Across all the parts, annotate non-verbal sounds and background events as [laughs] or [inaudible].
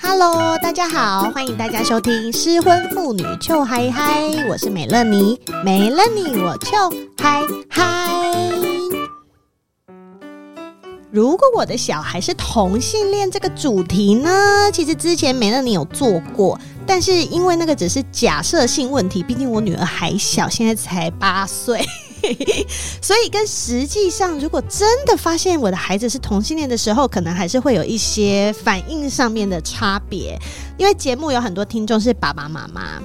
Hello，大家好，欢迎大家收听《失婚妇女臭嗨嗨》，我是美乐妮，没了你我糗嗨嗨。如果我的小孩是同性恋这个主题呢，其实之前美乐妮有做过，但是因为那个只是假设性问题，毕竟我女儿还小，现在才八岁。[laughs] 所以，跟实际上，如果真的发现我的孩子是同性恋的时候，可能还是会有一些反应上面的差别。因为节目有很多听众是爸爸妈妈。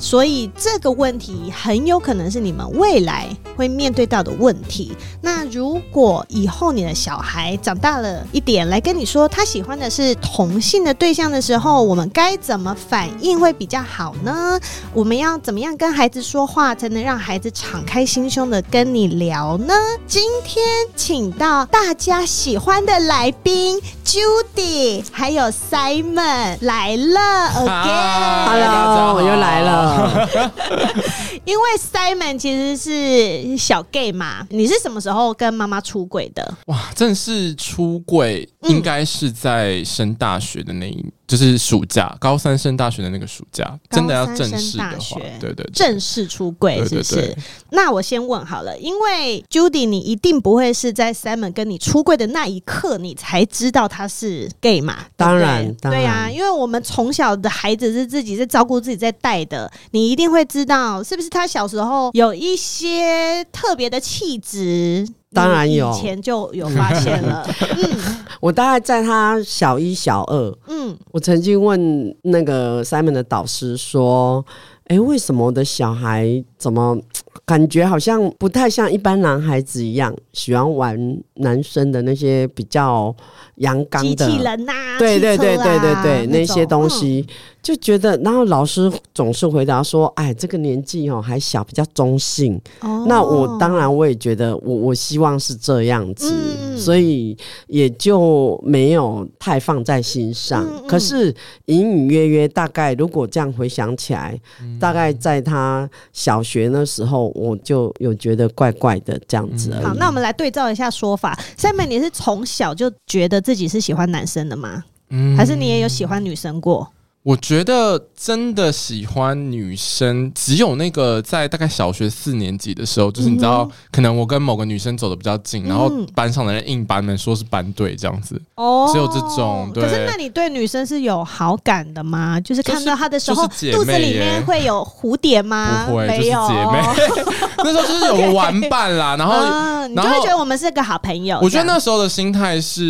所以这个问题很有可能是你们未来会面对到的问题。那如果以后你的小孩长大了一点来跟你说他喜欢的是同性的对象的时候，我们该怎么反应会比较好呢？我们要怎么样跟孩子说话才能让孩子敞开心胸的跟你聊呢？今天请到大家喜欢的来宾 Judy 还有 Simon 来了，Again，Hello，我又来了。[laughs] 因为 Simon 其实是小 gay 嘛，你是什么时候跟妈妈出轨的？哇，正式出轨应该是在升大学的那一。嗯就是暑假，高三升大学的那个暑假，真的要正式的话，对对，对，正式出柜是不是？那我先问好了，因为 Judy，你一定不会是在 Simon 跟你出柜的那一刻，你才知道他是 gay 嘛？当然，对，当然，对呀，因为我们从小的孩子是自己在照顾自己在带的，你一定会知道是不是他小时候有一些特别的气质。当然有，以前就有发现了。[laughs] 嗯，我大概在他小一、小二，嗯，我曾经问那个 Simon 的导师说：“哎，为什么我的小孩怎么感觉好像不太像一般男孩子一样，喜欢玩男生的那些比较阳刚的机器人呐、啊？对对对对对对，对，那，那些东西。嗯”就觉得，然后老师总是回答说：“哎，这个年纪哦还小，比较中性。哦”那我当然我也觉得我，我我希望是这样子，嗯，所以也就没有太放在心上。嗯嗯，可是隐隐约约，大概如果这样回想起来，嗯，大概在他小学那时候，我就有觉得怪怪的这样子。好，那我们来对照一下说法。下面你是从小就觉得自己是喜欢男生的吗？嗯，还是你也有喜欢女生过？我觉得真的喜欢女生，只有那个在大概小学四年级的时候，就是你知道，可能我跟某个女生走的比较近，然后班上的人硬班们说是班队这样子。哦，只有这种。对。可是那你对女生是有好感的吗？就是看到她的时候，肚子里面会有蝴蝶吗？不会，就是姐妹。[laughs] [laughs] 那时候就是有个玩伴啦，然后你就会觉得我们是个好朋友。我觉得那时候的心态是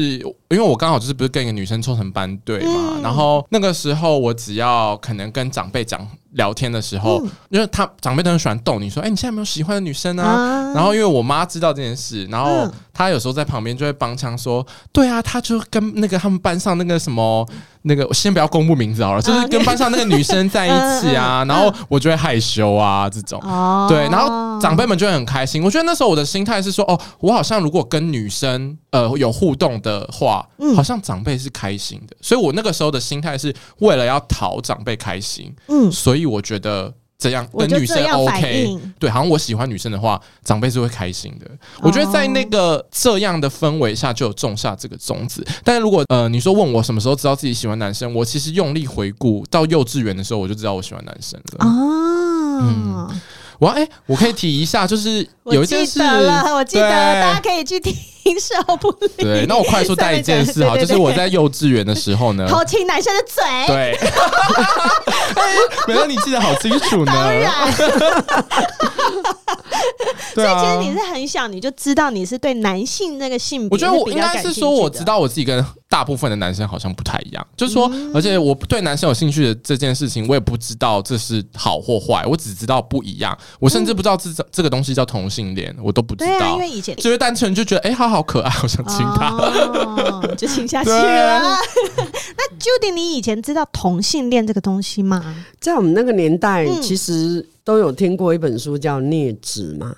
因为我刚好就是不是跟一个女生凑成班队嘛，然后那个时候。我只要可能跟长辈讲聊天的时候，嗯、因为他长辈都很喜欢逗你说：“哎、欸，你现在有没有喜欢的女生啊？”啊。然后因为我妈知道这件事，然后她有时候在旁边就会帮腔说：“对啊，他就跟那个他们班上那个什么。”那个，先不要公布名字好了，就是跟班上那个女生在一起啊，然后我就会害羞啊，这种，对，然后长辈们就会很开心。我觉得那时候我的心态是说，哦，我好像如果跟女生呃有互动的话，好像长辈是开心的，所以我那个时候的心态是为了要讨长辈开心，嗯，所以我觉得。这样跟女生 OK，对，好像我喜欢女生的话，长辈是会开心的。我觉得在那个这样的氛围下，就有种下这个种子。但是如果呃，你说问我什么时候知道自己喜欢男生，我其实用力回顾到幼稚园的时候，我就知道我喜欢男生了。哦，嗯。我哎、欸，我可以提一下，就是有一件事，我记得了，大家可以去听少不了。对，那我快速带一件事哈，就是我在幼稚园的时候呢，[laughs] 偷亲男生的嘴。对，[laughs] 没有你记得好清楚呢。当然，所以其实你是很小你就知道你是对男性那个性别，我觉得我应该是说我知道我自己跟大部分的男生好像不太一样，就是说，而且我对男生有兴趣的这件事情，我也不知道这是好或坏，我只知道不一样，我甚至不知道这这个东西叫同性恋，我都不知道，因为以前就是单纯就觉得哎，他好可爱，我想亲他，就亲下 [laughs] 去了。[laughs] 那 Judy，你以前知道同性恋这个东西吗？在我们那个年代，其实都有听过一本书叫《孽子》嘛。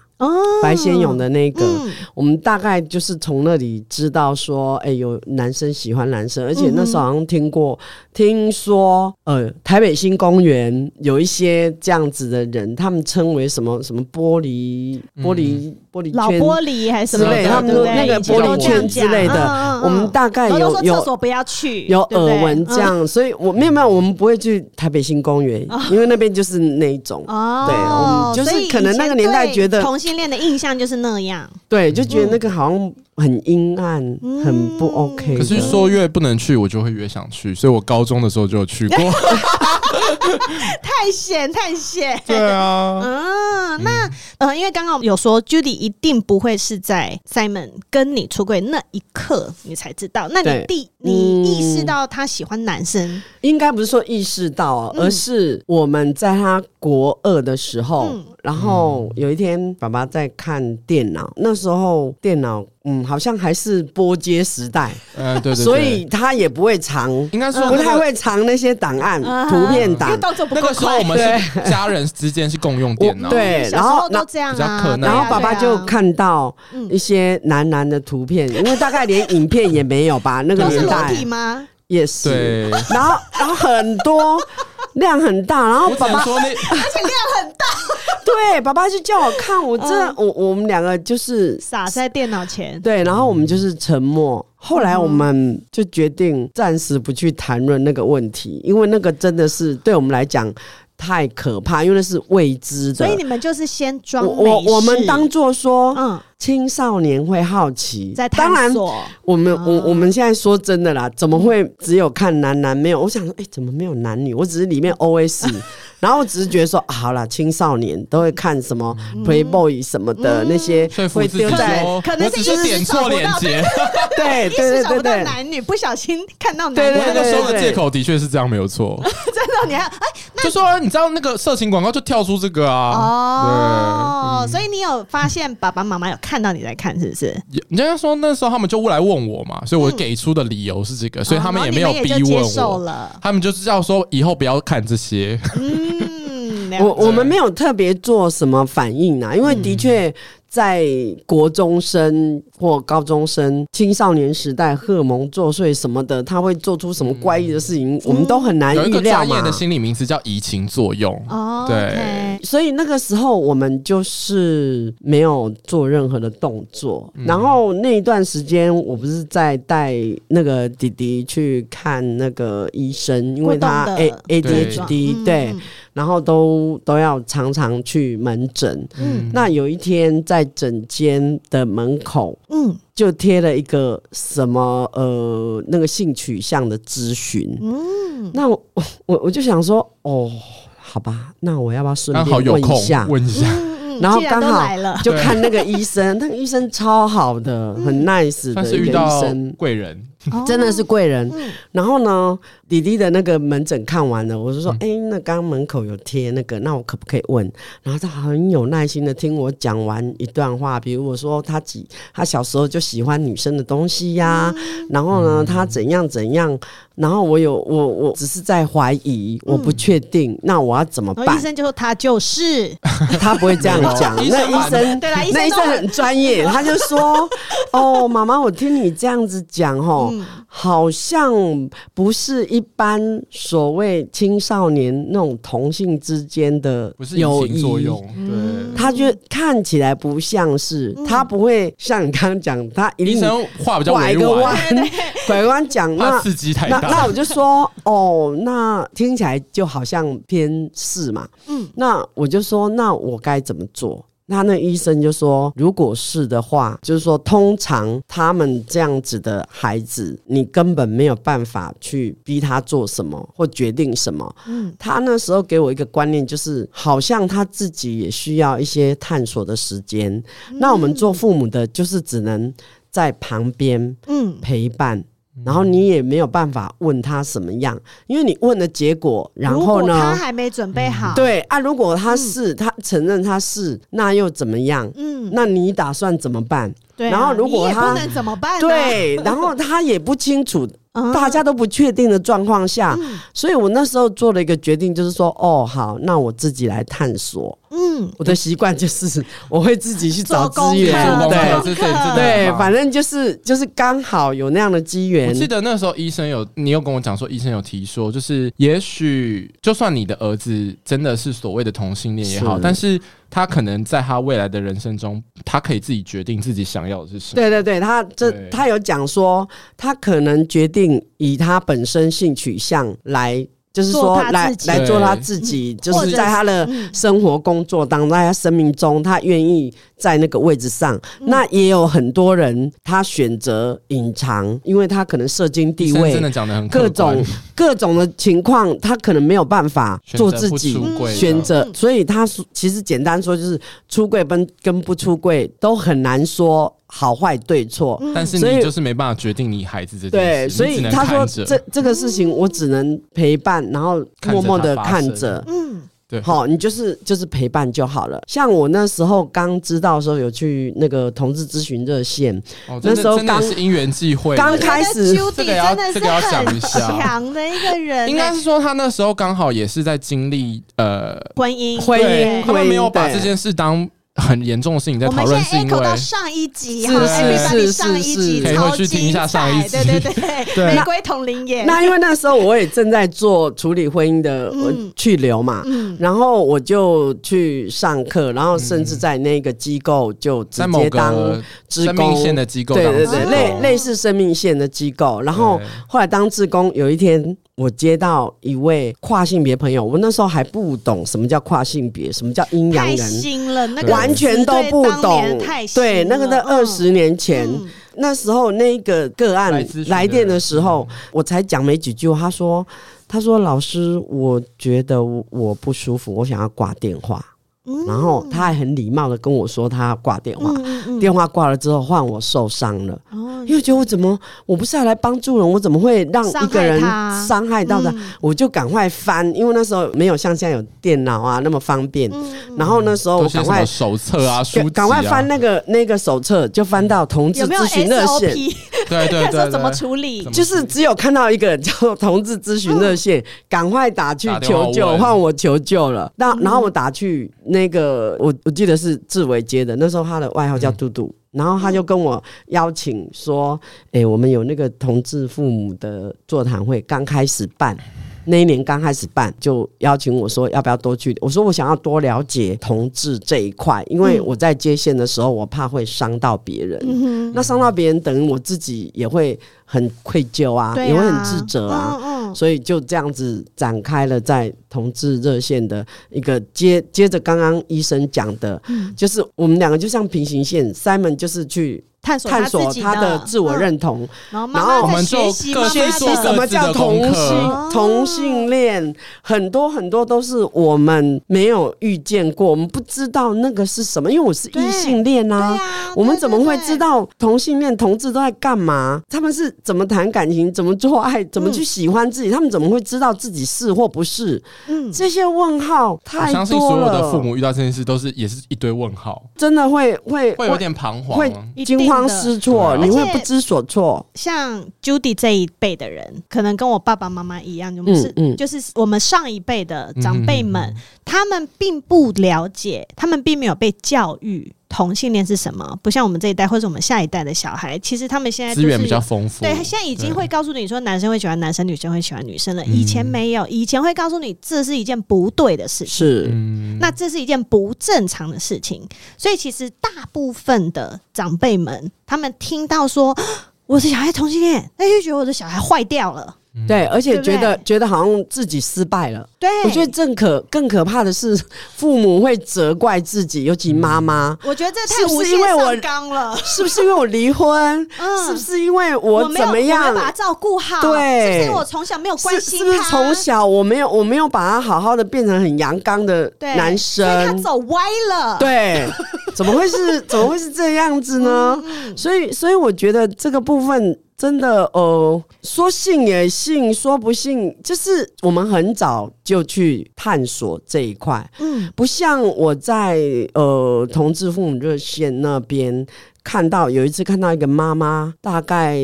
白先勇的那个，嗯、我们大概就是从那里知道说，哎、欸，有男生喜欢男生，而且那时候好像听过，听说，呃，台北新公园有一些这样子的人，他们称为什么什么玻璃玻璃玻璃圈，老玻璃还是什么？他们那个玻璃圈之类的，我们大概有有厕所不要去，有耳闻这样，所以我没有没有，我们不会去台北新公园，因为那边就是那一种，对，我们就是可能那个年代觉得同性。恋的印象就是那样，对，就觉得那个好像很阴暗，嗯、很不 OK。可是说越不能去，我就会越想去，所以我高中的时候就有去过。[laughs] [laughs] 太险，太险。对啊，嗯，那呃，因为刚刚有说 Judy 一定不会是在 Simon 跟你出柜那一刻你才知道，那你第你意识到他喜欢男生，应该不是说意识到，而是我们在他国二的时候。嗯。然后有一天，爸爸在看电脑，那时候电脑嗯，好像还是波接时代，嗯，对对，所以他也不会藏，应该说不太会藏那些档案、图片档。那个时候我们是家人之间是共用电脑，对，然后都这样啊。然后爸爸就看到一些男男的图片，因为大概连影片也没有吧，那个 [laughs] 年代。吗？也是，然后然后很多量很大，然后爸爸说那 [laughs] 而且量很大。对，爸爸就叫我看我这，嗯、我我们两个就是傻在电脑前。对，然后我们就是沉默。后来我们就决定暂时不去谈论那个问题，因为那个真的是对我们来讲太可怕，因为那是未知的。所以你们就是先装我我们当做说，嗯。青少年会好奇，在探索。当然，我们我我们现在说真的啦，怎么会只有看男男没有？我想说，哎，怎么没有男女？我只是里面 OS，然后我只是觉得说，好了，青少年都会看什么 Playboy 什么的那些，会丢在，可能是点错链接，对对对对，男女不小心看到男女，那个时候的借口的确是这样，没有错。你还，哎，就说你知道那个色情广告就跳出这个啊，哦，所以你有发现爸爸妈妈有看。到你在看是不是？人家说那时候他们就过来问我嘛，所以我给出的理由是这个，嗯、所以他们也没有逼问我，了他们就是要说以后不要看这些。嗯，[laughs] 我我们没有特别做什么反应啊，因为的确。嗯在国中生或高中生、青少年时代，荷尔蒙作祟什么的，他会做出什么怪异的事情，嗯、我们都很难预料嘛。有一个专业的心理名词叫移情作用。哦，对，okay、所以那个时候我们就是没有做任何的动作。嗯、然后那一段时间，我不是在带那个弟弟去看那个医生，因为他 A A D H D 对。对然后都都要常常去门诊。嗯，那有一天在诊间的门口，嗯，就贴了一个什么呃那个性取向的咨询。嗯，那我我我就想说，哦，好吧，那我要不要顺便问一下？问一下。然后刚好就看那个医生，那个医生超好的，很 nice 的一个医生，贵人。[laughs] 真的是贵人，然后呢，弟弟的那个门诊看完了，我就说，哎、欸，那刚刚门口有贴那个，那我可不可以问？然后他很有耐心的听我讲完一段话，比如我说他几，他小时候就喜欢女生的东西呀、啊，然后呢，他怎样怎样，然后我有我我只是在怀疑，我不确定，那我要怎么办？医生就说他就是，[laughs] 他不会这样讲，[laughs] 那医生对啦，那医生很专业，他就说，哦，妈妈，我听你这样子讲，吼。好像不是一般所谓青少年那种同性之间的友谊。作用，对，他觉得看起来不像是，他不会像你刚刚讲，他一定话比较拐个弯，[laughs] 拐弯讲，那刺激太大，那我就说哦，那听起来就好像偏是嘛，嗯，那我就说，那我该怎么做？他那医生就说，如果是的话，就是说，通常他们这样子的孩子，你根本没有办法去逼他做什么或决定什么。嗯，他那时候给我一个观念，就是好像他自己也需要一些探索的时间。嗯，那我们做父母的，就是只能在旁边，嗯，陪伴。然后你也没有办法问他什么样，因为你问的结果，然后呢，他还没准备好。对啊，如果他是，他承认他是，那又怎么样？嗯，那你打算怎么办？对，然后如果他不能怎么办？对，然后他也不清楚。[laughs] 大家都不确定的状况下，嗯，所以我那时候做了一个决定，就是说，哦，好，那我自己来探索。嗯，我的习惯就是我会自己去找资源，对，对，对，反正就是就是刚好有那样的机缘。我记得那时候医生有，你有跟我讲说，医生有提说，就是也许就算你的儿子真的是所谓的同性恋也好，但是。他可能在他未来的人生中，他可以自己决定自己想要的是什么。对对对，他这他有讲说，他可能决定以他本身性取向来。就是说来，来来做他自己，就是在他的生活、工作当中，在他生命中，他愿意在那个位置上。那也有很多人，他选择隐藏，因为他可能社经地位，真的讲得很各种各种的情况，他可能没有办法做自己选择，所以他其实简单说，就是出柜跟跟不出柜都很难说。好坏对错，但是你就是没办法决定你孩子这件事。对，所以他说这这个事情我只能陪伴，然后默默的看着。嗯，对，好，你就是就是陪伴就好了。像我那时候刚知道的时候，有去那个同志咨询热线，那时候刚是因缘际会，刚开始这个要这个要讲一下，强的一个人，应该是说他那时候刚好也是在经历呃婚姻，婚姻，他们没有把这件事当。很严重的事情在讨论，是因为到上一集，是是是是，可以回去听一下上一集，对对 [laughs] 对，玫瑰同龄眼。那因为那时候我也正在做处理婚姻的去留嘛，然后我就去上课，然后甚至在那个机构就直接当职工，生命线的机构，对对对，类类似生命线的机构。然后后来当志工，有一天。我接到一位跨性别朋友，我那时候还不懂什么叫跨性别，什么叫阴阳人，太新了，那个完全都不懂。对，那个在二十年前，嗯、那时候那个个案来电的时候，我才讲没几句话，他说：“他说老师，我觉得我不舒服，我想要挂电话。”然后他还很礼貌的跟我说他要挂电话，嗯嗯、电话挂了之后换我受伤了，哦、因为觉得我怎么我不是要来帮助人，我怎么会让一个人伤害到的？嗯、我就赶快翻，因为那时候没有像现在有电脑啊那么方便。嗯、然后那时候我赶快手册啊书啊，赶快翻那个那个手册，就翻到同志咨询热线。[laughs] 对对对，怎么处理？就是只有看到一个叫做 [laughs] 同志咨询热线，赶快打去求救，换我求救了。那然后我打去。那个我我记得是志伟接的，那时候他的外号叫嘟嘟，嗯、然后他就跟我邀请说，哎、欸，我们有那个同志父母的座谈会刚开始办。那一年刚开始办，就邀请我说要不要多去。我说我想要多了解同志这一块，因为我在接线的时候，我怕会伤到别人。嗯、那伤到别人，等于我自己也会很愧疚啊，啊也会很自责啊。嗯嗯所以就这样子展开了在同志热线的一个接接着刚刚医生讲的，嗯、就是我们两个就像平行线，Simon 就是去。探索探索他的自我认同，然后我们就学习什么叫同性同性恋，很多很多都是我们没有遇见过，我们不知道那个是什么，因为我是异性恋啊，我们怎么会知道同性恋同志都在干嘛？他们是怎么谈感情，怎么做爱，怎么去喜欢自己？他们怎么会知道自己是或不是？嗯，这些问号太多了。我相信所有的父母遇到这件事都是也是一堆问号，真的会会会有点彷徨，会惊。慌失措，你会不知所措。像 Judy 这一辈的人，可能跟我爸爸妈妈一样，就是嗯嗯就是我们上一辈的长辈们，嗯嗯他们并不了解，他们并没有被教育。同性恋是什么？不像我们这一代，或者我们下一代的小孩，其实他们现在资源比较丰富。对，现在已经会告诉你说，男生会喜欢男生，女生会喜欢女生了。以前没有，以前会告诉你这是一件不对的事情，是，那这是一件不正常的事情。所以其实大部分的长辈们，他们听到说我的小孩同性恋，那就觉得我的小孩坏掉了。对，而且觉得对对觉得好像自己失败了。对，我觉得更可更可怕的是，父母会责怪自己，尤其妈妈。我觉得这太是因为我上纲了？是不是因为我离婚？嗯是不是因为我怎么我没有把他？照顾好？对是不是因为我从小没有关心是是不是他从小我没有我没有把他好好的变成很阳刚的对男所以他？走歪了？对，怎么会是怎么会是这样子呢？[laughs] 嗯所以，所以我觉得这个部分真的，呃，说信也信，说不信，就是我们很早就去探索这一块，嗯，不像我在呃同志父母热线那边。看到有一次看到一个妈妈，大概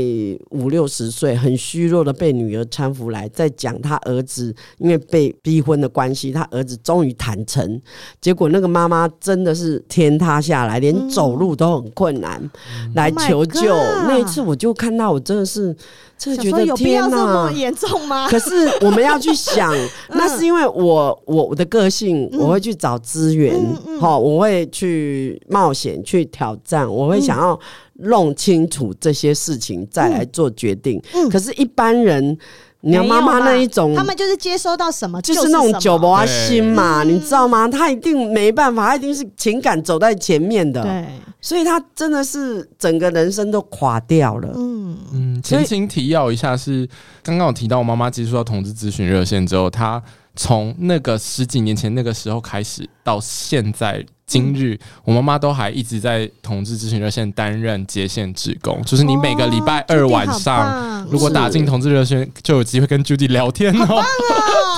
五六十岁，很虚弱的被女儿搀扶来，在讲他儿子因为被逼婚的关系，他儿子终于坦诚，结果那个妈妈真的是天塌下来，连走路都很困难，嗯、来求救。Oh 那一次我就看到，我真的是真的觉得有必要么哪！严重吗？可是我们要去想，[laughs] 那是因为我我我的个性，我会去找资源，好、我会去冒险去挑战，我会想要弄清楚这些事情再来做决定。可是，一般人，你要妈妈那一种，他们就是接收到什么就是那种酒窝心嘛，你知道吗？他一定没办法，他一定是情感走在前面的，对，所以他真的是整个人生都垮掉了。嗯嗯，前情提要一下是，刚刚我提到我妈妈接触到同志咨询热线之后，她从那个十几年前那个时候开始到现在。今日我妈妈都还一直在同志咨询热线担任接线职工，就是你每个礼拜二晚上，如果打进同志热线，就有机会跟 Judy 聊天哦。棒 [laughs]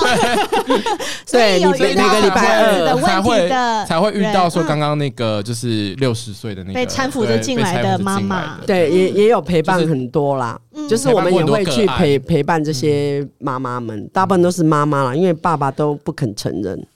[laughs] 对，你每每个礼拜二才会才会遇到说刚刚那个就是六十岁的那个被搀扶着进来的妈妈，对，也也有陪伴很多啦，就是我们也会去陪陪伴这些妈妈们，大部分都是妈妈啦，因为爸爸都不肯承认。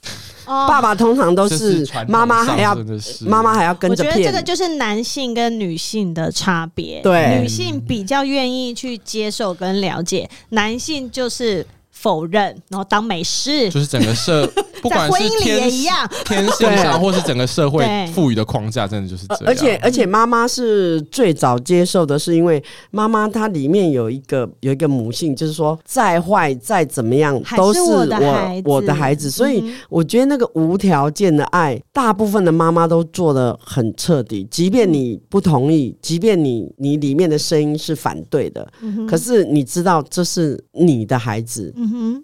爸爸通常都是妈妈还要妈妈还要跟着骗。我觉得这个就是男性跟女性的差别。对，女性比较愿意去接受跟了解，男性就是否认，然后当没事。就是整个社，[laughs] 不管是天一样天性上，或是整个社会赋予的框架，真的就是这样。而且而且妈妈是最早接受的，是因为妈妈她里面有一个有一个母性，就是说再坏再怎么样都是我我的孩子，所以我觉得那个无条件的爱，大部分的妈妈都做的很彻底，即便你不同意，即便你你里面的声音是反对的，可是你知道这是你的孩子。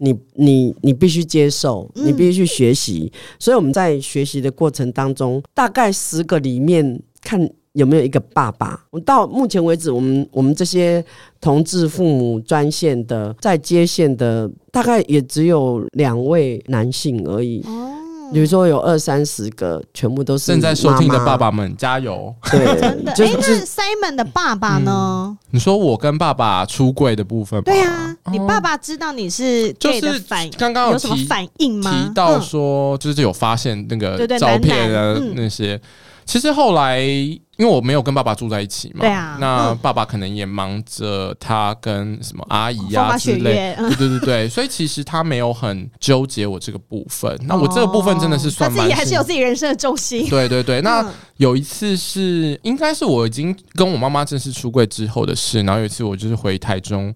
你你你必须接受，你必须去学习。嗯、所以我们在学习的过程当中，大概十个里面看有没有一个爸爸。我到目前为止，我们我们这些同志父母专线的在接线的，大概也只有两位男性而已。哦比如说有二三十个，全部都是。正在收听的爸爸们加油！对，[laughs] 真的。哎，那 Simon 的爸爸呢？你说我跟爸爸出柜的部分？对啊，你爸爸知道你是反应，刚刚有什么反应吗？提到说，就是有发现那个照片啊那些。其实后来，因为我没有跟爸爸住在一起嘛，对啊，那爸爸可能也忙着他跟什么阿姨啊之类，对对对对，所以其实他没有很纠结我这个部分。那我这个部分真的是算蛮，他自己还是有自己人生的重心。对对对，那有一次是应该是我已经跟我妈妈正式出柜之后的事，然后有一次我就是回台中。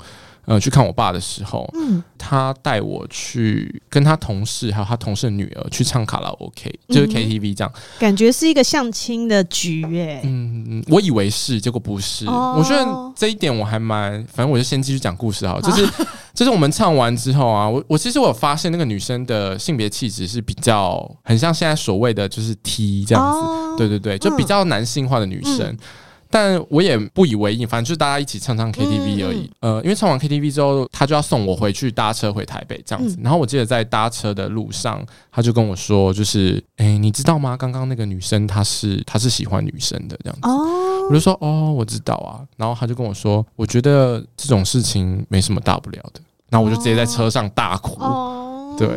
呃，去看我爸的时候，嗯，他带我去跟他同事还有他同事的女儿去唱卡拉 OK，就是 KTV 这样，感觉是一个相亲的局耶。嗯，我以为是，结果不是。哦、我觉得这一点我还蛮，反正我就先继续讲故事哈。就是，啊、[laughs] 就是我们唱完之后啊，我我其实我有发现那个女生的性别气质是比较很像现在所谓的就是 T 这样子，哦、对对对，就比较男性化的女生。嗯但我也不以为意，反正就是大家一起唱唱 KTV 而已。嗯、呃，因为唱完 KTV 之后，他就要送我回去搭车回台北这样子。嗯、然后我记得在搭车的路上，他就跟我说，就是，哎、欸，你知道吗？刚刚那个女生她是她是喜欢女生的这样子。哦，我就说，哦，我知道啊。然后他就跟我说，我觉得这种事情没什么大不了的。然后我就直接在车上大哭。哦，对，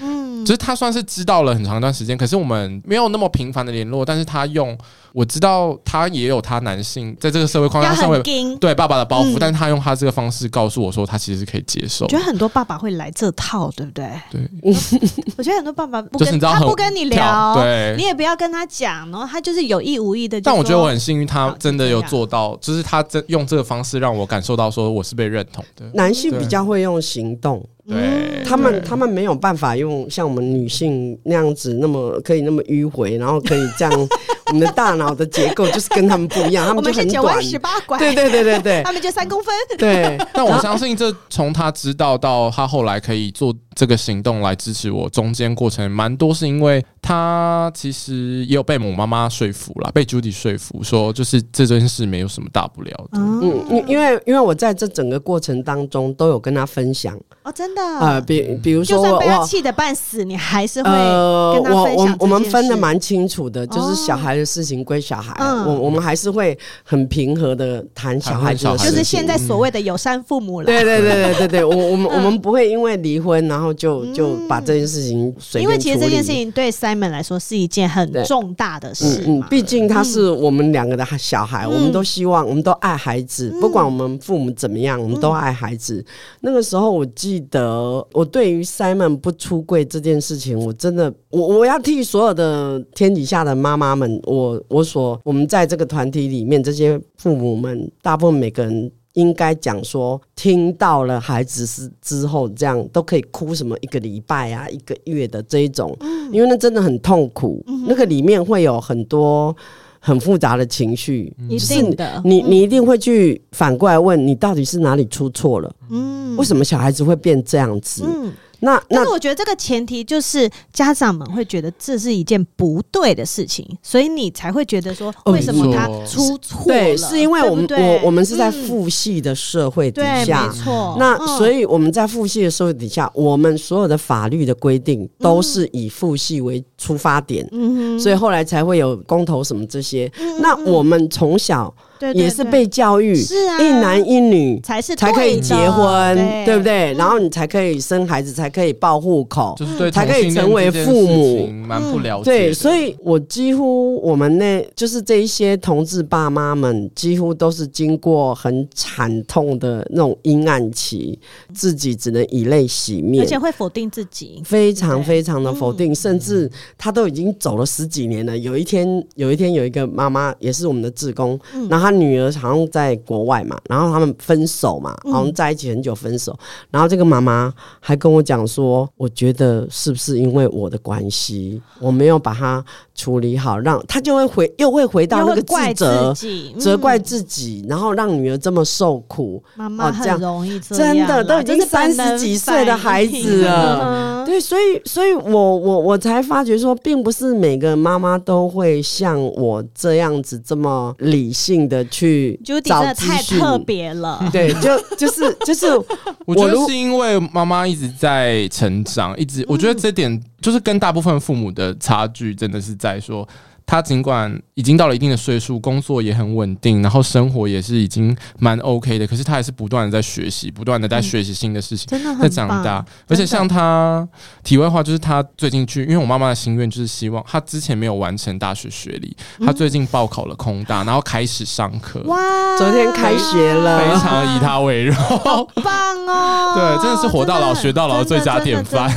嗯，就是他算是知道了很长一段时间，可是我们没有那么频繁的联络，但是他用。我知道他也有他男性在这个社会框架上面对爸爸的包袱，嗯、但是他用他这个方式告诉我说，他其实是可以接受。我觉得很多爸爸会来这套，对不对？对，[laughs] 我觉得很多爸爸不跟他不跟你聊，对，你也不要跟他讲，然后他就是有意无意的。但我觉得我很幸运，他真的有做到，就是他真用这个方式让我感受到说我是被认同的。男性比较会用行动。对他们，他们没有办法用像我们女性那样子，那么可以那么迂回，然后可以这样，[laughs] 我们的大脑的结构就是跟他们不一样，[laughs] 他们就很短，十八拐，对对对对对，[laughs] 他们就三公分，对。但我相信，这从他知道到他后来可以做这个行动来支持我，中间过程蛮多是因为他其实也有被我妈妈说服了，被 Judy 说服说，就是这件事没有什么大不了的。嗯，因因为因为我在这整个过程当中都有跟他分享。哦，真的呃，比比如说，就算被他气得半死，你还是会跟他分享。我我们分的蛮清楚的，就是小孩的事情归小孩，我我们还是会很平和的谈小孩子的事情。就是现在所谓的友善父母了。对对对对对对，我我们我们不会因为离婚，然后就就把这件事情。因为其实这件事情对 Simon 来说是一件很重大的事。嗯，毕竟他是我们两个的小孩，我们都希望，我们都爱孩子，不管我们父母怎么样，我们都爱孩子。那个时候我。记得我对于 Simon 不出柜这件事情，我真的，我我要替所有的天底下的妈妈们，我我所我们在这个团体里面这些父母们，大部分每个人应该讲说，听到了孩子是之后这样都可以哭什么一个礼拜啊，一个月的这一种，因为那真的很痛苦，那个里面会有很多。很复杂的情绪，一定的，你你一定会去反过来问你到底是哪里出错了？嗯，为什么小孩子会变这样子？嗯。那，那但是我觉得这个前提就是家长们会觉得这是一件不对的事情，所以你才会觉得说，为什么他出错了？对，是因为我们我我们是在父系的社会底下，没错。那所以我们在父系的社会底下，我们所有的法律的规定都是以父系为出发点，嗯，所以后来才会有公投什么这些。那我们从小。也是被教育，是啊，一男一女才是才可以结婚，对不对？然后你才可以生孩子，才可以报户口，就是对，才可以成为父母。蛮不了解，对，所以我几乎我们那，就是这一些同志爸妈们，几乎都是经过很惨痛的那种阴暗期，自己只能以泪洗面，而且会否定自己，非常非常的否定，甚至他都已经走了十几年了。有一天，有一天有一个妈妈，也是我们的志工，然后。他女儿好像在国外嘛，然后他们分手嘛，好像在一起很久分手，然后这个妈妈还跟我讲说，我觉得是不是因为我的关系，我没有把他处理好，让他就会回又会回到那个自责，责怪自己，然后让女儿这么受苦。妈妈很容易这样，真的都已经三十几岁的孩子了，对，所以所以我我我才发觉说，并不是每个妈妈都会像我这样子这么理性的。去找资讯，真的太特别了。[laughs] 对，就就是就是，[laughs] 我觉得是因为妈妈一直在成长，一直我觉得这点就是跟大部分父母的差距，真的是在说。他尽管已经到了一定的岁数，工作也很稳定，然后生活也是已经蛮 OK 的，可是他还是不断的在学习，不断的在学习新的事情，真的在长大。而且像他题外话，就是他最近去，因为我妈妈的心愿就是希望他之前没有完成大学学历，他最近报考了空大，然后开始上课。哇，昨天开学了，非常以他为荣，好棒哦！对，真的是活到老学到老的最佳典范。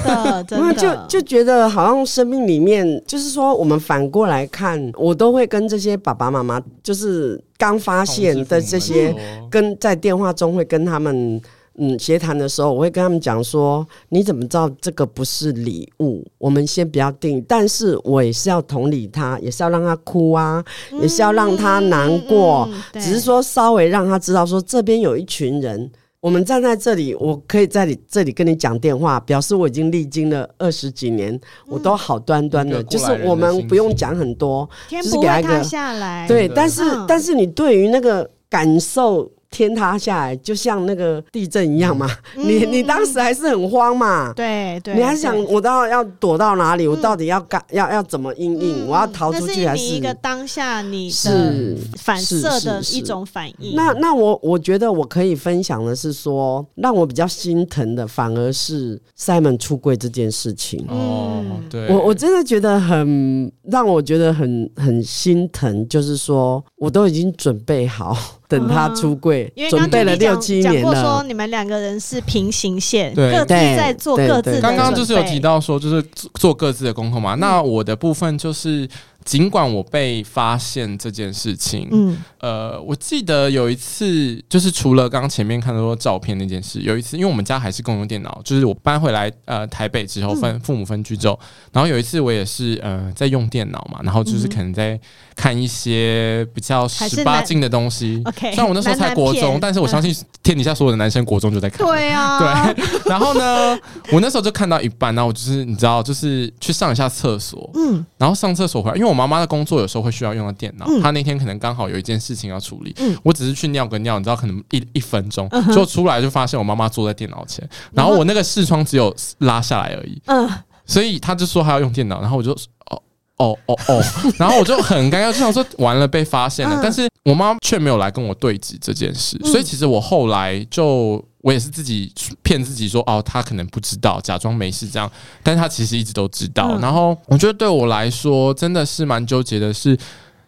因为就就觉得好像生命里面，就是说我们反过来。看，我都会跟这些爸爸妈妈，就是刚发现的这些，跟在电话中会跟他们嗯协谈的时候，我会跟他们讲说：你怎么知道这个不是礼物？我们先不要定，但是我也是要同理他，也是要让他哭啊，也是要让他难过，只是说稍微让他知道说这边有一群人。我们站在这里，我可以在你这里跟你讲电话，表示我已经历经了二十几年，我都好端端的，就是我们不用讲很多，就是给他一个下来。对，但是但是你对于那个感受天塌下来，就像那个地震一样嘛。嗯、你你当时还是很慌嘛？对对，你还想我到要躲到哪里？我到底要干要要怎么应应？我要逃出去还是？是一个当下你是反射的一种反应。那那我我觉得我可以分享的是说，让我比较心疼的反而是 Simon 出柜这件事情。哦，对，我我真的觉得很让我觉得很很心疼，就是说我都已经准备好。等他出柜，因为准备了六七年了。说你们两个人是平行线，各自在做各自的。刚刚就是有提到说，就是做各自的功课嘛。那我的部分就是。尽管我被发现这件事情，嗯，呃，我记得有一次，就是除了刚刚前面看到照片那件事，有一次，因为我们家还是共用电脑，就是我搬回来呃台北之后分父母分居之后，然后有一次我也是呃在用电脑嘛，然后就是可能在看一些比较十八禁的东西。OK，虽然我那时候才国中，但是我相信天底下所有的男生国中就在看。对啊，对。然后呢，我那时候就看到一半，然后我就是你知道，就是去上一下厕所，嗯，然后上厕所回来，因为我妈妈的工作有时候会需要用到电脑，她那天可能刚好有一件事情要处理，我只是去尿个尿，你知道，可能一一分钟就出来就发现我妈妈坐在电脑前，然后我那个视窗只有拉下来而已，嗯，所以她就说她要用电脑，然后我就哦哦哦哦，然后我就很尴尬，就想说完了被发现了，但是我妈却没有来跟我对质这件事，所以其实我后来就。我也是自己骗自己说哦，他可能不知道，假装没事这样，但是他其实一直都知道。然后我觉得对我来说真的是蛮纠结的是，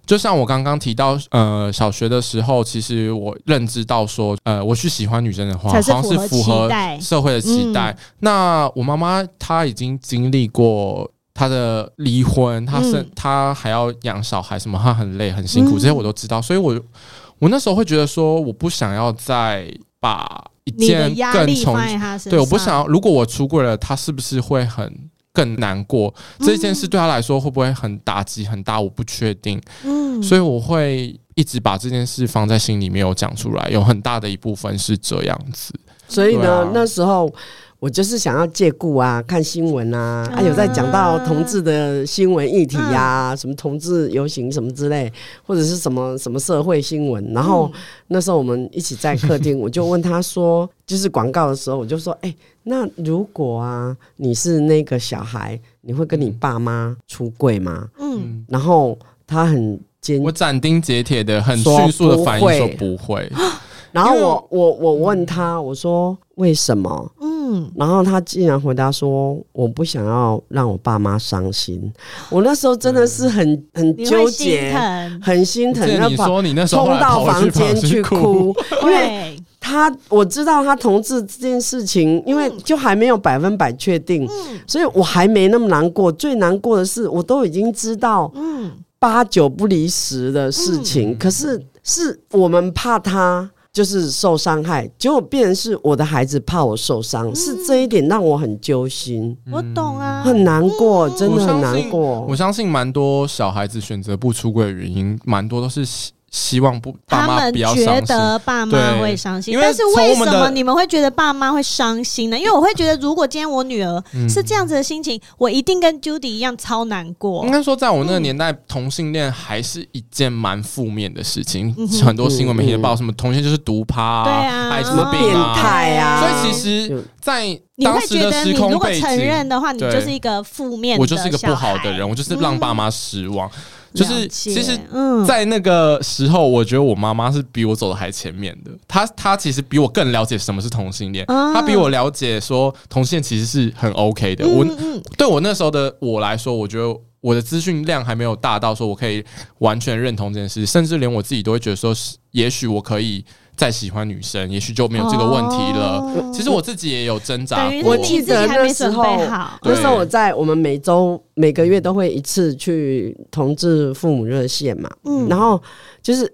就像我刚刚提到，呃，小学的时候，其实我认知到说，呃，我去喜欢女生的话，好像是符合社会的期待。那我妈妈她已经经历过她的离婚，她是她还要养小孩，什么她很累很辛苦，这些我都知道。所以我我那时候会觉得说，我不想要再把。一件更从对，我不想要。如果我出柜了，他是不是会很更难过？这件事对他来说会不会很打击很大？我不确定。嗯，所以我会一直把这件事放在心里面，有讲出来。有很大的一部分是这样子。所以呢，那时候。我就是想要借故啊，看新闻啊，啊有在讲到同志的新闻议题呀、啊，什么同志游行什么之类，或者是什么什么社会新闻。然后那时候我们一起在客厅，我就问他说，就是广告的时候，我就说，哎、欸，那如果啊你是那个小孩，你会跟你爸妈出柜吗？嗯，然后他很坚，我斩钉截铁的、很迅速的反应说不会。[gasps] 然后我我我问他，我说为什么？嗯，然后他竟然回答说：“我不想要让我爸妈伤心。[laughs] ”我那时候真的是很很纠结，很心疼。你说你那时候冲到房间去哭，因为他我知道他同志这件事情，因为就还没有百分百确定，所以我还没那么难过。最难过的是，我都已经知道，嗯，八九不离十的事情，可是是我们怕他。就是受伤害，结果变成是我的孩子怕我受伤，嗯、是这一点让我很揪心。我懂啊，很难过，真的很难过。我相信蛮多小孩子选择不出柜的原因，蛮多都是。希望不，爸妈不要伤心。他们觉得爸妈会伤心，但是为什么你们会觉得爸妈会伤心呢？因为我会觉得，如果今天我女儿是这样子的心情，我一定跟 Judy 一样超难过。应该说，在我那个年代，同性恋还是一件蛮负面的事情，很多新闻媒体报什么同性就是毒趴，对啊，还什么变态啊。所以其实，在当时的时空背景，你会觉得，你如果承认的话，你就是一个负面，我就是一个不好的人，我就是让爸妈失望。就是其实，在那个时候，我觉得我妈妈是比我走的还前面的。她她其实比我更了解什么是同性恋，她比我了解说同性恋其实是很 OK 的。我对我那时候的我来说，我觉得我的资讯量还没有大到说我可以完全认同这件事，甚至连我自己都会觉得说，也许我可以。再喜欢女生，也许就没有这个问题了。哦、其实我自己也有挣扎过。我记得那时候，那时候我在我们每周每个月都会一次去同志父母热线嘛，嗯，然后就是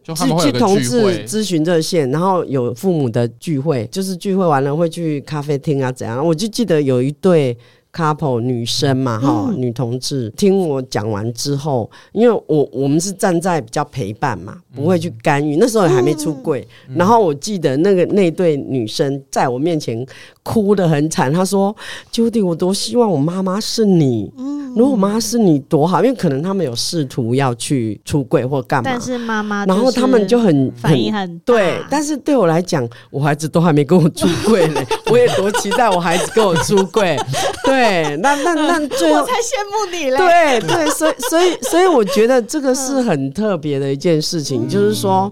去同志咨询热线，然后有父母的聚会，就是聚会完了会去咖啡厅啊怎样？我就记得有一对。Couple 女生嘛，哈、嗯，女同志，听我讲完之后，因为我我们是站在比较陪伴嘛，不会去干预。嗯、那时候还没出柜，嗯、然后我记得那个那对女生在我面前哭得很惨，她说：“Judy，我多希望我妈妈是你。”嗯如果妈是你多好，因为可能他们有试图要去出柜或干嘛，但是妈妈，然后他们就很反应很大对。但是对我来讲，我孩子都还没跟我出柜呢，我也多期待我孩子跟我出柜。对，那那那最后我才羡慕你嘞。对对，所以所以所以我觉得这个是很特别的一件事情，嗯、就是说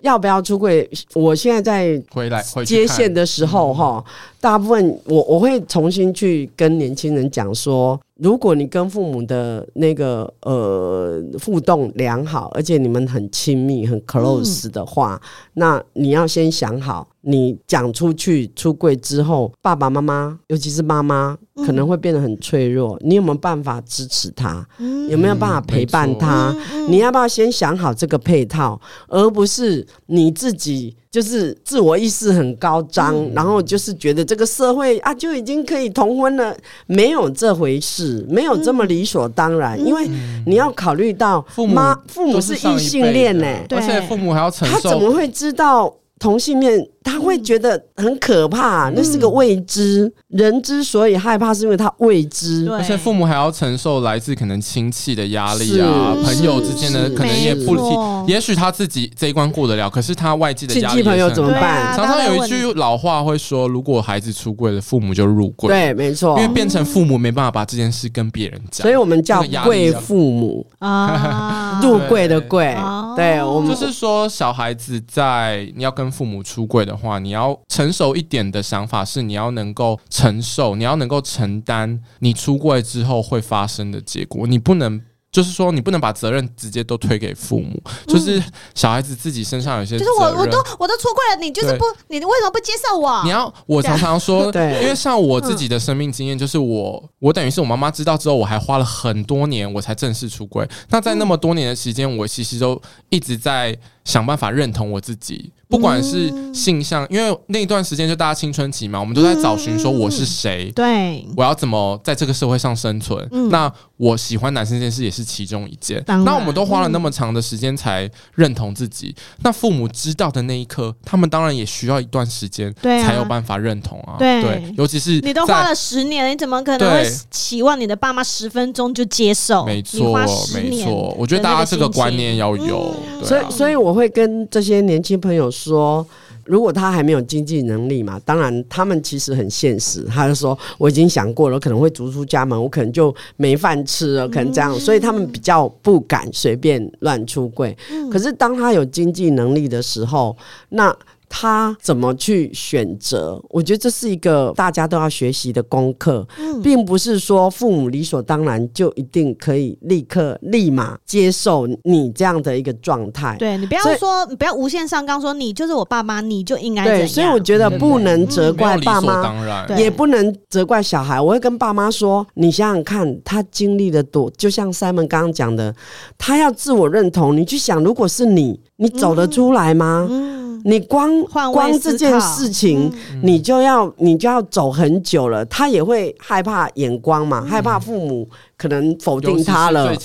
要不要出柜，我现在在回来接线的时候哈，大部分我我会重新去跟年轻人讲说。如果你跟父母的那个呃互动良好，而且你们很亲密、很 close 的话，嗯、那你要先想好，你讲出去出柜之后，爸爸妈妈，尤其是妈妈，可能会变得很脆弱。嗯、你有没有办法支持他？嗯、有没有办法陪伴他？嗯、你要不要先想好这个配套，而不是你自己。就是自我意识很高涨，嗯、然后就是觉得这个社会啊就已经可以同婚了，没有这回事，没有这么理所当然。嗯、因为你要考虑到父母，父母是异性恋呢、欸，而且父母还要承受，他怎么会知道？同性恋他会觉得很可怕，嗯、那是个未知。人之所以害怕，是因为他未知。而且父母还要承受来自可能亲戚的压力啊，朋友之间的可能也不，错。也许他自己这一关过得了，可是他外界的压力，亲戚朋友怎么办？啊、常常有一句老话会说：如果孩子出柜了，父母就入柜。对，没错，因为变成父母没办法把这件事跟别人讲，所以我们叫贵父母。啊，入柜的柜。对，对我们就是说，小孩子在你要跟父母出柜的话，你要成熟一点的想法是，你要能够承受，你要能够承担你出柜之后会发生的结果，你不能。就是说，你不能把责任直接都推给父母，嗯、就是小孩子自己身上有些。就是我，我都我都出柜了，你就是不，你为什么不接受我？你要我常常说，对，因为像我自己的生命经验，就是我，我等于是我妈妈知道之后，我还花了很多年，我才正式出柜。那在那么多年的时间，我其实都一直在想办法认同我自己。不管是性向，因为那一段时间就大家青春期嘛，我们都在找寻说我是谁，对，我要怎么在这个社会上生存。那我喜欢男生这件事也是其中一件。那我们都花了那么长的时间才认同自己，那父母知道的那一刻，他们当然也需要一段时间，才有办法认同啊。对，尤其是你都花了十年，你怎么可能会期望你的爸妈十分钟就接受？没错，没错，我觉得大家这个观念要有。所以，所以我会跟这些年轻朋友说，如果他还没有经济能力嘛，当然他们其实很现实。他就说，我已经想过了，可能会逐出家门，我可能就没饭吃了，可能这样，所以他们比较不敢随便乱出柜。可是当他有经济能力的时候，那。他怎么去选择？我觉得这是一个大家都要学习的功课，嗯、并不是说父母理所当然就一定可以立刻立马接受你这样的一个状态。对，你不要说，你不要无限上纲，说你就是我爸妈，你就应该对。所以我觉得不能责怪爸妈，嗯、也不能责怪小孩。我会跟爸妈说：你想想看，他经历的多，就像 Simon 刚刚讲的，他要自我认同。你去想，如果是你，你走得出来吗？嗯嗯你光光这件事情，你就要你就要走很久了。他也会害怕眼光嘛，害怕父母可能否定他了。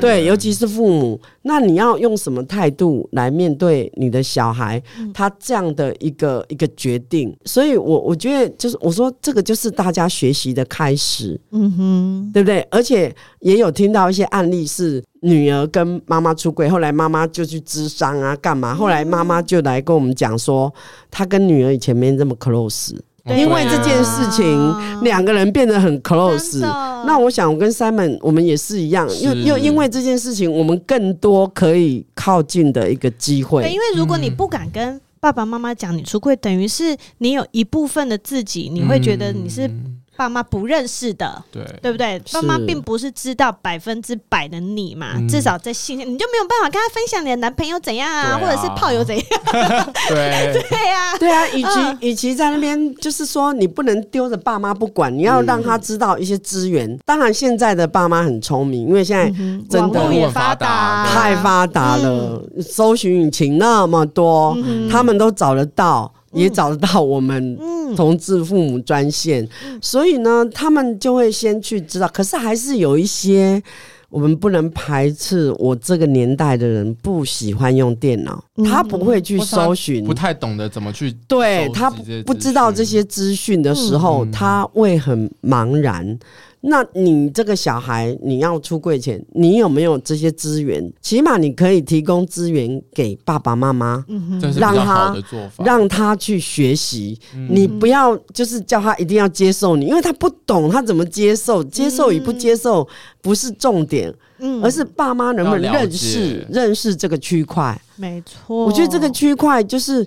对，尤其是父母。那你要用什么态度来面对你的小孩？他这样的一个一个决定，所以我我觉得就是我说这个就是大家学习的开始。嗯哼，对不对？而且也有听到一些案例是。女儿跟妈妈出轨，后来妈妈就去咨商啊，干嘛？后来妈妈就来跟我们讲说，她跟女儿以前没这么 close，因为这件事情，两个人变得很 close。那我想，我跟 Simon 我们也是一样，又又因为这件事情，我们更多可以靠近的一个机会。对，因为如果你不敢跟爸爸妈妈讲你出柜，等于是你有一部分的自己，你会觉得你是。爸妈不认识的，对。对不对？爸妈并不是知道百分之百的你嘛，至少在信你就没有办法跟他分享你的男朋友怎样啊，或者是炮友怎样？[laughs] 对。对。呀，对啊，与其与其在那边就是说你不能丢着爸妈不管，你要让他知道一些资源。当然，现在的爸妈很聪明，因为现在真的也发达，太发达了，搜寻引擎那么多，他们都找得到。也找得到我们同志父母专线，所以呢，他们就会先去知道。可是还是有一些。我们不能排斥我这个年代的人不喜欢用电脑，嗯、他不会去搜寻，不太懂得怎么去对他不知道这些资讯的时候，嗯、他会很茫然。那你这个小孩，你要出柜前，你有没有这些资源？起码你可以提供资源给爸爸妈妈，嗯、让他让他去学习。嗯、你不要就是叫他一定要接受你，因为他不懂，他怎么接受？接受与不接受不是重点，嗯、而是爸妈能不能认识认识这个区块。没错，我觉得这个区块就是。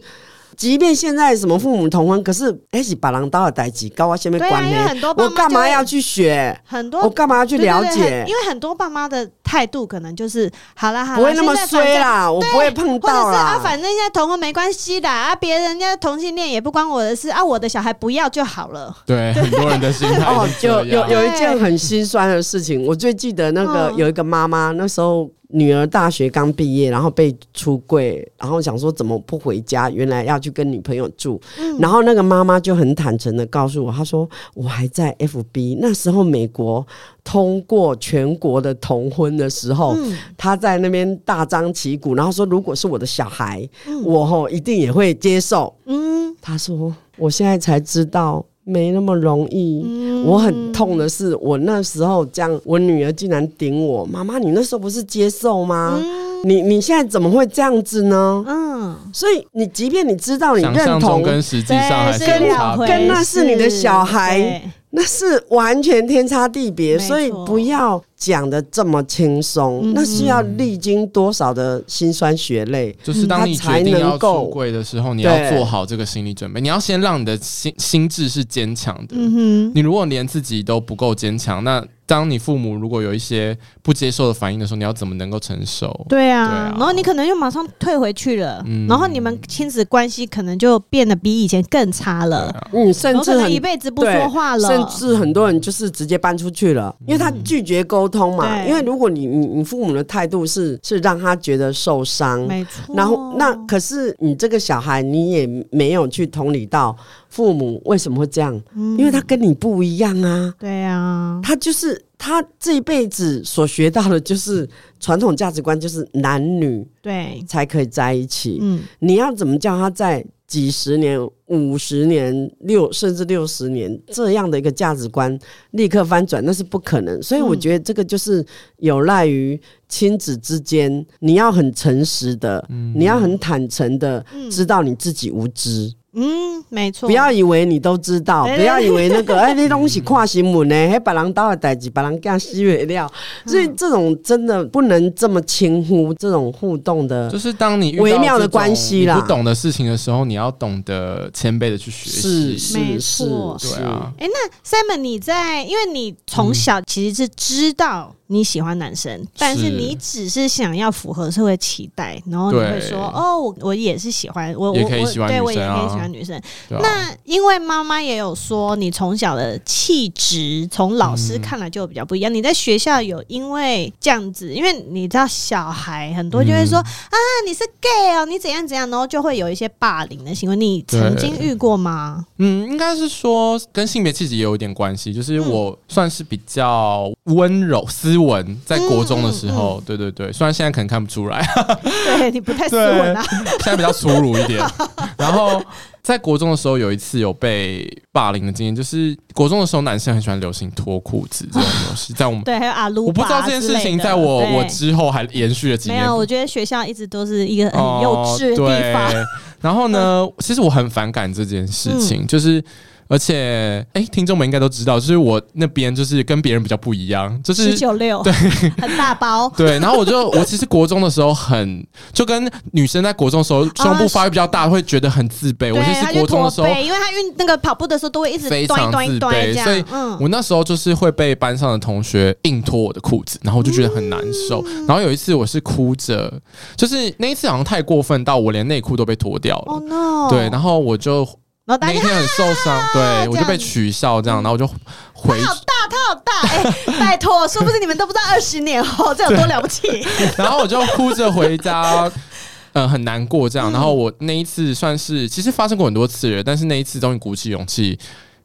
即便现在什么父母同婚，可是哎，是把人刀的代志，高啊下面关呢？我干嘛要去学？很多我干嘛要去了解？因为很多爸妈的态度可能就是好啦好啦，不会那么衰啦，我不会碰到啦。或者是啊，反正现在同婚没关系的啊，别人家同性恋也不关我的事啊，我的小孩不要就好了。对，很多人的心态 [laughs] 哦，就有有一件很心酸的事情，我最记得那个有一个妈妈那时候。女儿大学刚毕业，然后被出柜，然后想说怎么不回家？原来要去跟女朋友住。嗯、然后那个妈妈就很坦诚的告诉我，她说我还在 FB 那时候，美国通过全国的同婚的时候，嗯、她在那边大张旗鼓，然后说如果是我的小孩，嗯、我吼一定也会接受。嗯，她说我现在才知道。没那么容易，嗯、我很痛的是，我那时候这样，我女儿竟然顶我，妈妈，你那时候不是接受吗？嗯、你你现在怎么会这样子呢？嗯，所以你即便你知道你认同，跟实际上还是跟跟那是你的小孩。那是完全天差地别，所以不要讲的这么轻松。那是要历经多少的辛酸血泪，就是当你决定要出柜的时候，你要做好这个心理准备。你要先让你的心心智是坚强的。你如果连自己都不够坚强，那。当你父母如果有一些不接受的反应的时候，你要怎么能够承受？对啊，然后你可能又马上退回去了，嗯、然后你们亲子关系可能就变得比以前更差了。啊、嗯，甚至可能一辈子不说话了，甚至很多人就是直接搬出去了，因为他拒绝沟通嘛。嗯、因为如果你你你父母的态度是是让他觉得受伤，没错。然后那可是你这个小孩，你也没有去同理到。父母为什么会这样？因为他跟你不一样啊。对啊，他就是他这一辈子所学到的，就是传统价值观，就是男女对才可以在一起。嗯，你要怎么叫他在几十年、五十年、六甚至六十年这样的一个价值观立刻翻转？那是不可能。所以我觉得这个就是有赖于亲子之间，你要很诚实的，你要很坦诚的知道你自己无知。嗯，没错。不要以为你都知道，不要以为那个 [laughs] 哎，那东西跨新闻呢，还把人刀的代志，把人干死未了。所以这种真的不能这么轻忽这种互动的，就是当你微妙的关系啦，不懂的事情的时候，你要懂得谦卑的去学习。是是没错，对啊。哎，那 Simon，你在，因为你从小其实是知道。你喜欢男生，但是你只是想要符合社会期待，然后你会说：“哦，我我也是喜欢，我我我对我也可以喜欢女生。”那因为妈妈也有说，你从小的气质，从老师看来就比较不一样。你在学校有因为这样子，因为你知道小孩很多就会说：“啊，你是 gay 哦，你怎样怎样。”然后就会有一些霸凌的行为。你曾经遇过吗？嗯，应该是说跟性别气质也有一点关系，就是我算是比较温柔斯。文，在国中的时候，嗯嗯、对对对，虽然现在可能看不出来，[laughs] 对你不太斯文啊，现在比较粗鲁一点。[laughs] 然后在国中的时候，有一次有被霸凌的经验，就是国中的时候，男生很喜欢流行脱裤子这种东西，在我们 [laughs] 对还有阿鲁，我不知道这件事情在我我之后还延续了几年。没有，我觉得学校一直都是一个很幼稚的地方。哦、然后呢，其实我很反感这件事情，嗯、就是。而且，哎，听众们应该都知道，就是我那边就是跟别人比较不一样，就是十九六，对，[laughs] 很大包，[laughs] 对。然后我就，我其实国中的时候很，就跟女生在国中的时候胸部发育比较大，会觉得很自卑。我其实国中的时候，因为他运那个跑步的时候都会一直非常自卑，所以我那时候就是会被班上的同学硬脱我的裤子，然后我就觉得很难受。然后有一次我是哭着，就是那一次好像太过分到我连内裤都被脱掉了。Oh no！对，然后我就。那天很受伤，对我就被取笑这样，然后我就回。他好大，他好大，哎，[laughs] 拜托，说不定你们都不知道二十年后这有多了不起。[laughs] 然后我就哭着回家，[laughs] 呃很难过这样。然后我那一次算是其实发生过很多次了，但是那一次终于鼓起勇气。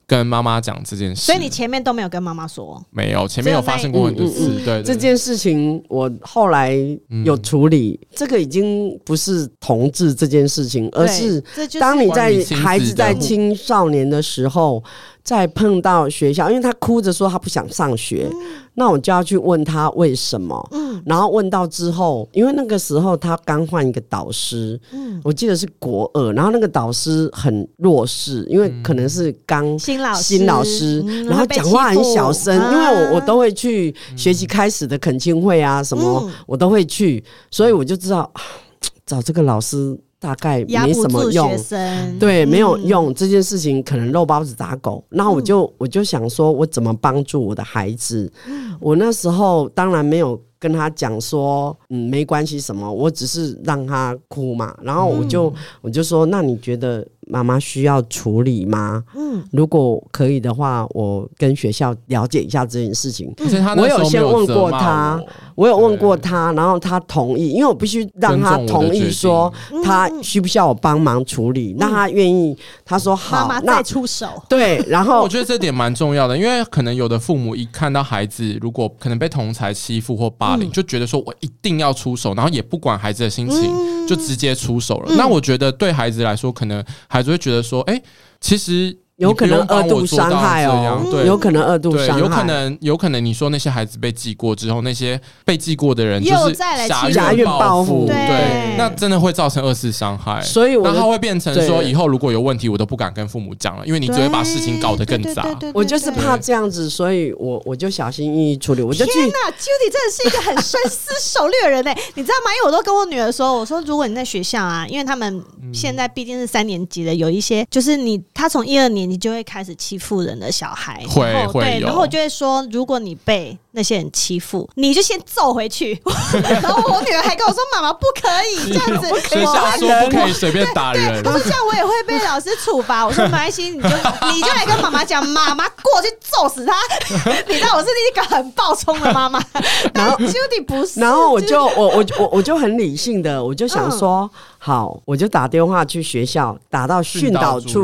跟妈妈讲这件事，所以你前面都没有跟妈妈说？没有，前面有发生过很多次。对，这件事情我后来有处理。嗯、这个已经不是同志这件事情，而是当你在孩子在青少年的时候。再碰到学校，因为他哭着说他不想上学，嗯、那我就要去问他为什么。嗯，然后问到之后，因为那个时候他刚换一个导师，嗯，我记得是国二，然后那个导师很弱势，因为可能是刚新老师，新老师，嗯、然后讲话很小声，因为我我都会去学习开始的恳亲会啊什么，嗯、我都会去，所以我就知道找这个老师。大概没什么用，对，没有用、嗯、这件事情，可能肉包子打狗。那我就我就想说，我怎么帮助我的孩子？嗯、我那时候当然没有跟他讲说，嗯，没关系什么，我只是让他哭嘛。然后我就、嗯、我就说，那你觉得？妈妈需要处理吗？嗯，如果可以的话，我跟学校了解一下这件事情。我有先问过他，我有问过他，然后他同意，因为我必须让他同意说他需不需要我帮忙处理，那他愿意，他说好，妈妈再出手。对，然后 [laughs] 我觉得这点蛮重要的，因为可能有的父母一看到孩子如果可能被同才欺负或霸凌，就觉得说我一定要出手，然后也不管孩子的心情，就直接出手了。那我觉得对孩子来说，可能还就会觉得说，哎、其实。有可能二度伤害哦，对，有可能二度伤害，有可能，有可能你说那些孩子被记过之后，那些被记过的人就是挟怨报复，对，那真的会造成二次伤害，所以那他会变成说，以后如果有问题，我都不敢跟父母讲了，因为你只会把事情搞得更杂。我就是怕这样子，所以我我就小心翼翼处理。我就天哪，Judy 真的是一个很深思熟虑的人呢，[laughs] 你知道吗？因为我都跟我女儿说，我说如果你在学校啊，因为他们现在毕竟是三年级的，有一些就是你他从一二年。级就会开始欺负人的小孩，会会对，然后我就会说，如果你被那些人欺负，你就先揍回去。然后我女儿还跟我说：“妈妈不可以 [laughs] 这样子，学校说不可以随便打人。”她说：“这样我也会被老师处罚。”我说：“ [laughs] 没关系，你就你就来跟妈妈讲，妈妈过去揍死他。[laughs] ”你知道我是一个很暴冲的妈妈，然后 Judy 不是，然后我就我我我我就很理性的，我就想说。好，我就打电话去学校，打到训导处，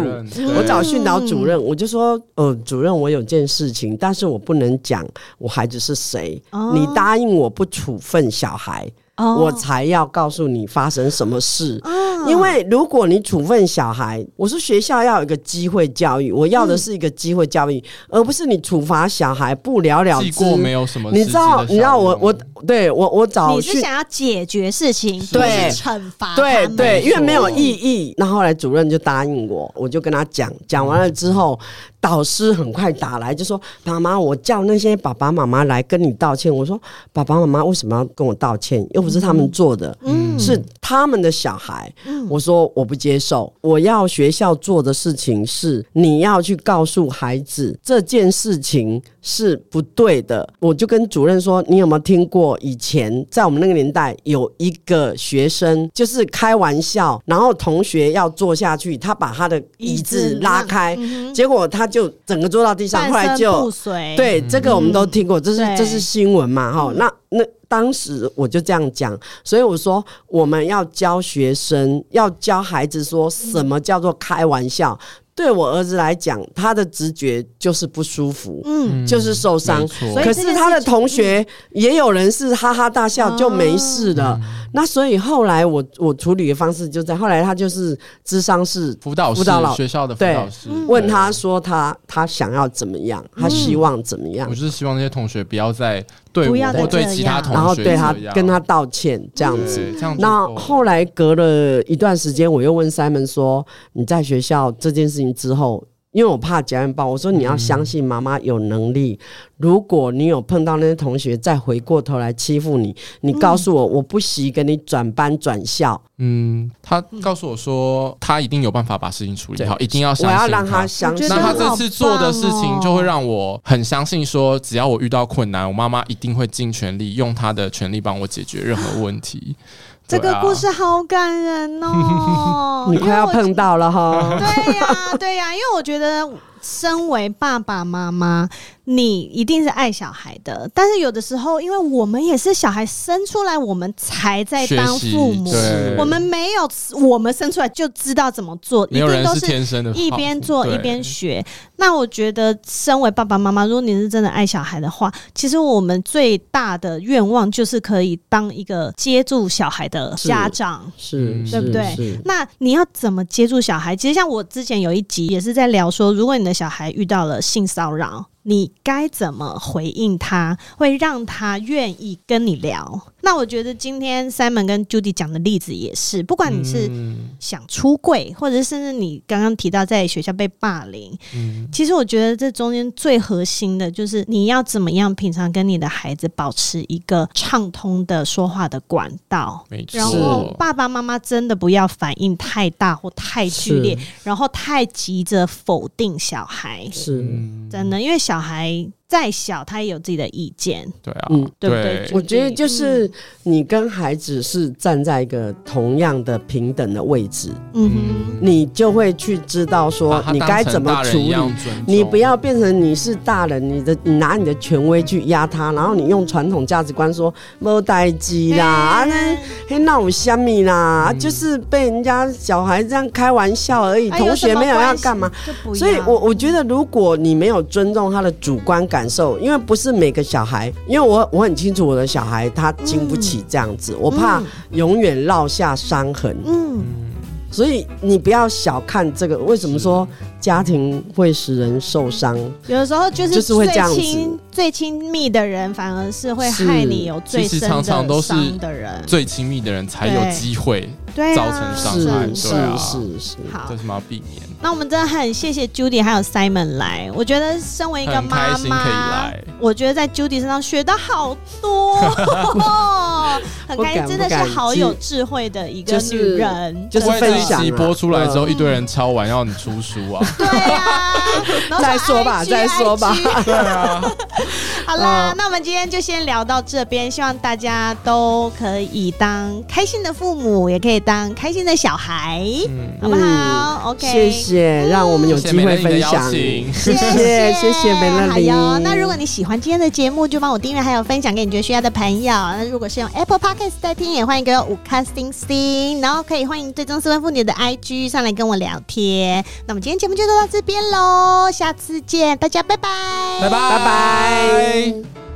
我找训导主任，我就说，呃，主任，我有件事情，但是我不能讲我孩子是谁，你答应我不处分小孩。我才要告诉你发生什么事，因为如果你处分小孩，我说学校要有一个机会教育，我要的是一个机会教育，而不是你处罚小孩不了了之。没有什么，你知道？你知道我我对我我找你是想要解决事情，对惩罚，对对，因为没有意义。那后来主任就答应我，我就跟他讲，讲完了之后。导师很快打来，就说：“妈妈，我叫那些爸爸妈妈来跟你道歉。”我说：“爸爸妈妈为什么要跟我道歉？又不是他们做的，嗯、是他们的小孩。嗯”我说：“我不接受，我要学校做的事情是你要去告诉孩子这件事情是不对的。”我就跟主任说：“你有没有听过以前在我们那个年代有一个学生就是开玩笑，然后同学要坐下去，他把他的椅子拉开，嗯、结果他。”就整个坐到地上，后来就对这个我们都听过，这是这是新闻嘛？哈，那那当时我就这样讲，所以我说我们要教学生，要教孩子说什么叫做开玩笑。对我儿子来讲，他的直觉就是不舒服，嗯，就是受伤。可是他的同学也有人是哈哈大笑就没事了。那所以后来我我处理的方式就在后来他就是智商是辅导辅导老学校的辅导师问他说他他想要怎么样，他希望怎么样？我就是希望那些同学不要再对我或对其他同学，然后对他跟他道歉这样子。那后来隔了一段时间，我又问 Simon 说：“你在学校这件事情之后？”因为我怕家人报，我说你要相信妈妈有能力。如果你有碰到那些同学再回过头来欺负你，你告诉我，我不惜给你转班转校。嗯，他告诉我说，他一定有办法把事情处理好，一定要相信。我要让他相信。那他这次做的事情，就会让我很相信，说只要我遇到困难，我妈妈一定会尽全力用她的全力帮我解决任何问题。这个故事好感人哦！[laughs] 你快要碰到了哈。对呀，对呀，因为我觉得身为爸爸妈妈，你一定是爱小孩的，但是有的时候，因为我们也是小孩生出来，我们才在当父母，我们没有，我们生出来就知道怎么做，一定都是天生的，一边做一边学。那我觉得，身为爸爸妈妈，如果你是真的爱小孩的话，其实我们最大的愿望就是可以当一个接住小孩的家长，是，对不对？那你要怎么接住小孩？其实像我之前有一集也是在聊说，如果你的小孩遇到了性骚扰。你该怎么回应他，会让他愿意跟你聊？那我觉得今天 Simon 跟 Judy 讲的例子也是，不管你是想出柜，或者甚至你刚刚提到在学校被霸凌，嗯，其实我觉得这中间最核心的就是你要怎么样平常跟你的孩子保持一个畅通的说话的管道，没错。然后爸爸妈妈真的不要反应太大或太剧烈，然后太急着否定小孩，是真的，因为小孩。再小，他也有自己的意见。对啊，嗯，对不对？我觉得就是你跟孩子是站在一个同样的平等的位置，嗯哼，你就会去知道说你该怎么处理。你不要变成你是大人，你的你拿你的权威去压他，然后你用传统价值观说没待机啦，啊那嘿那我虾米啦，就是被人家小孩这样开玩笑而已，同学没有要干嘛。所以我我觉得，如果你没有尊重他的主观感。感受，因为不是每个小孩，因为我我很清楚我的小孩他经不起这样子，嗯、我怕永远落下伤痕。嗯，所以你不要小看这个。为什么说家庭会使人受伤？有的时候就是就是会这样子。最亲密的人反而是会害你有最深的伤的人。常常都是最亲密的人才有机会造成伤害。是对啊，是是，是。好，为什么要避免？那我们真的很谢谢 Judy 还有 Simon 来。我觉得身为一个妈妈，我觉得在 Judy 身上学到好多，很开心，真的是好有智慧的一个女人。就是分享。播出来之后，一堆人抄完要你出书啊！[laughs] 对啊，再说吧，再说吧。对啊。好啦，那我们今天就先聊到这边。希望大家都可以当开心的父母，也可以当开心的小孩，嗯、好不好？OK，谢谢，让我们有机会分享。谢谢，谢谢美乐妮。好哟，那如果你喜欢今天的节目，就帮我订阅，还有分享给你觉得需要的朋友。那如果是用 Apple Podcast 在听，也欢迎给我五颗星星，然后可以欢迎追踪失婚妇女的 IG 上来跟我聊天。那我们今天节目就到这边喽，下次见，大家拜拜，拜拜，拜拜。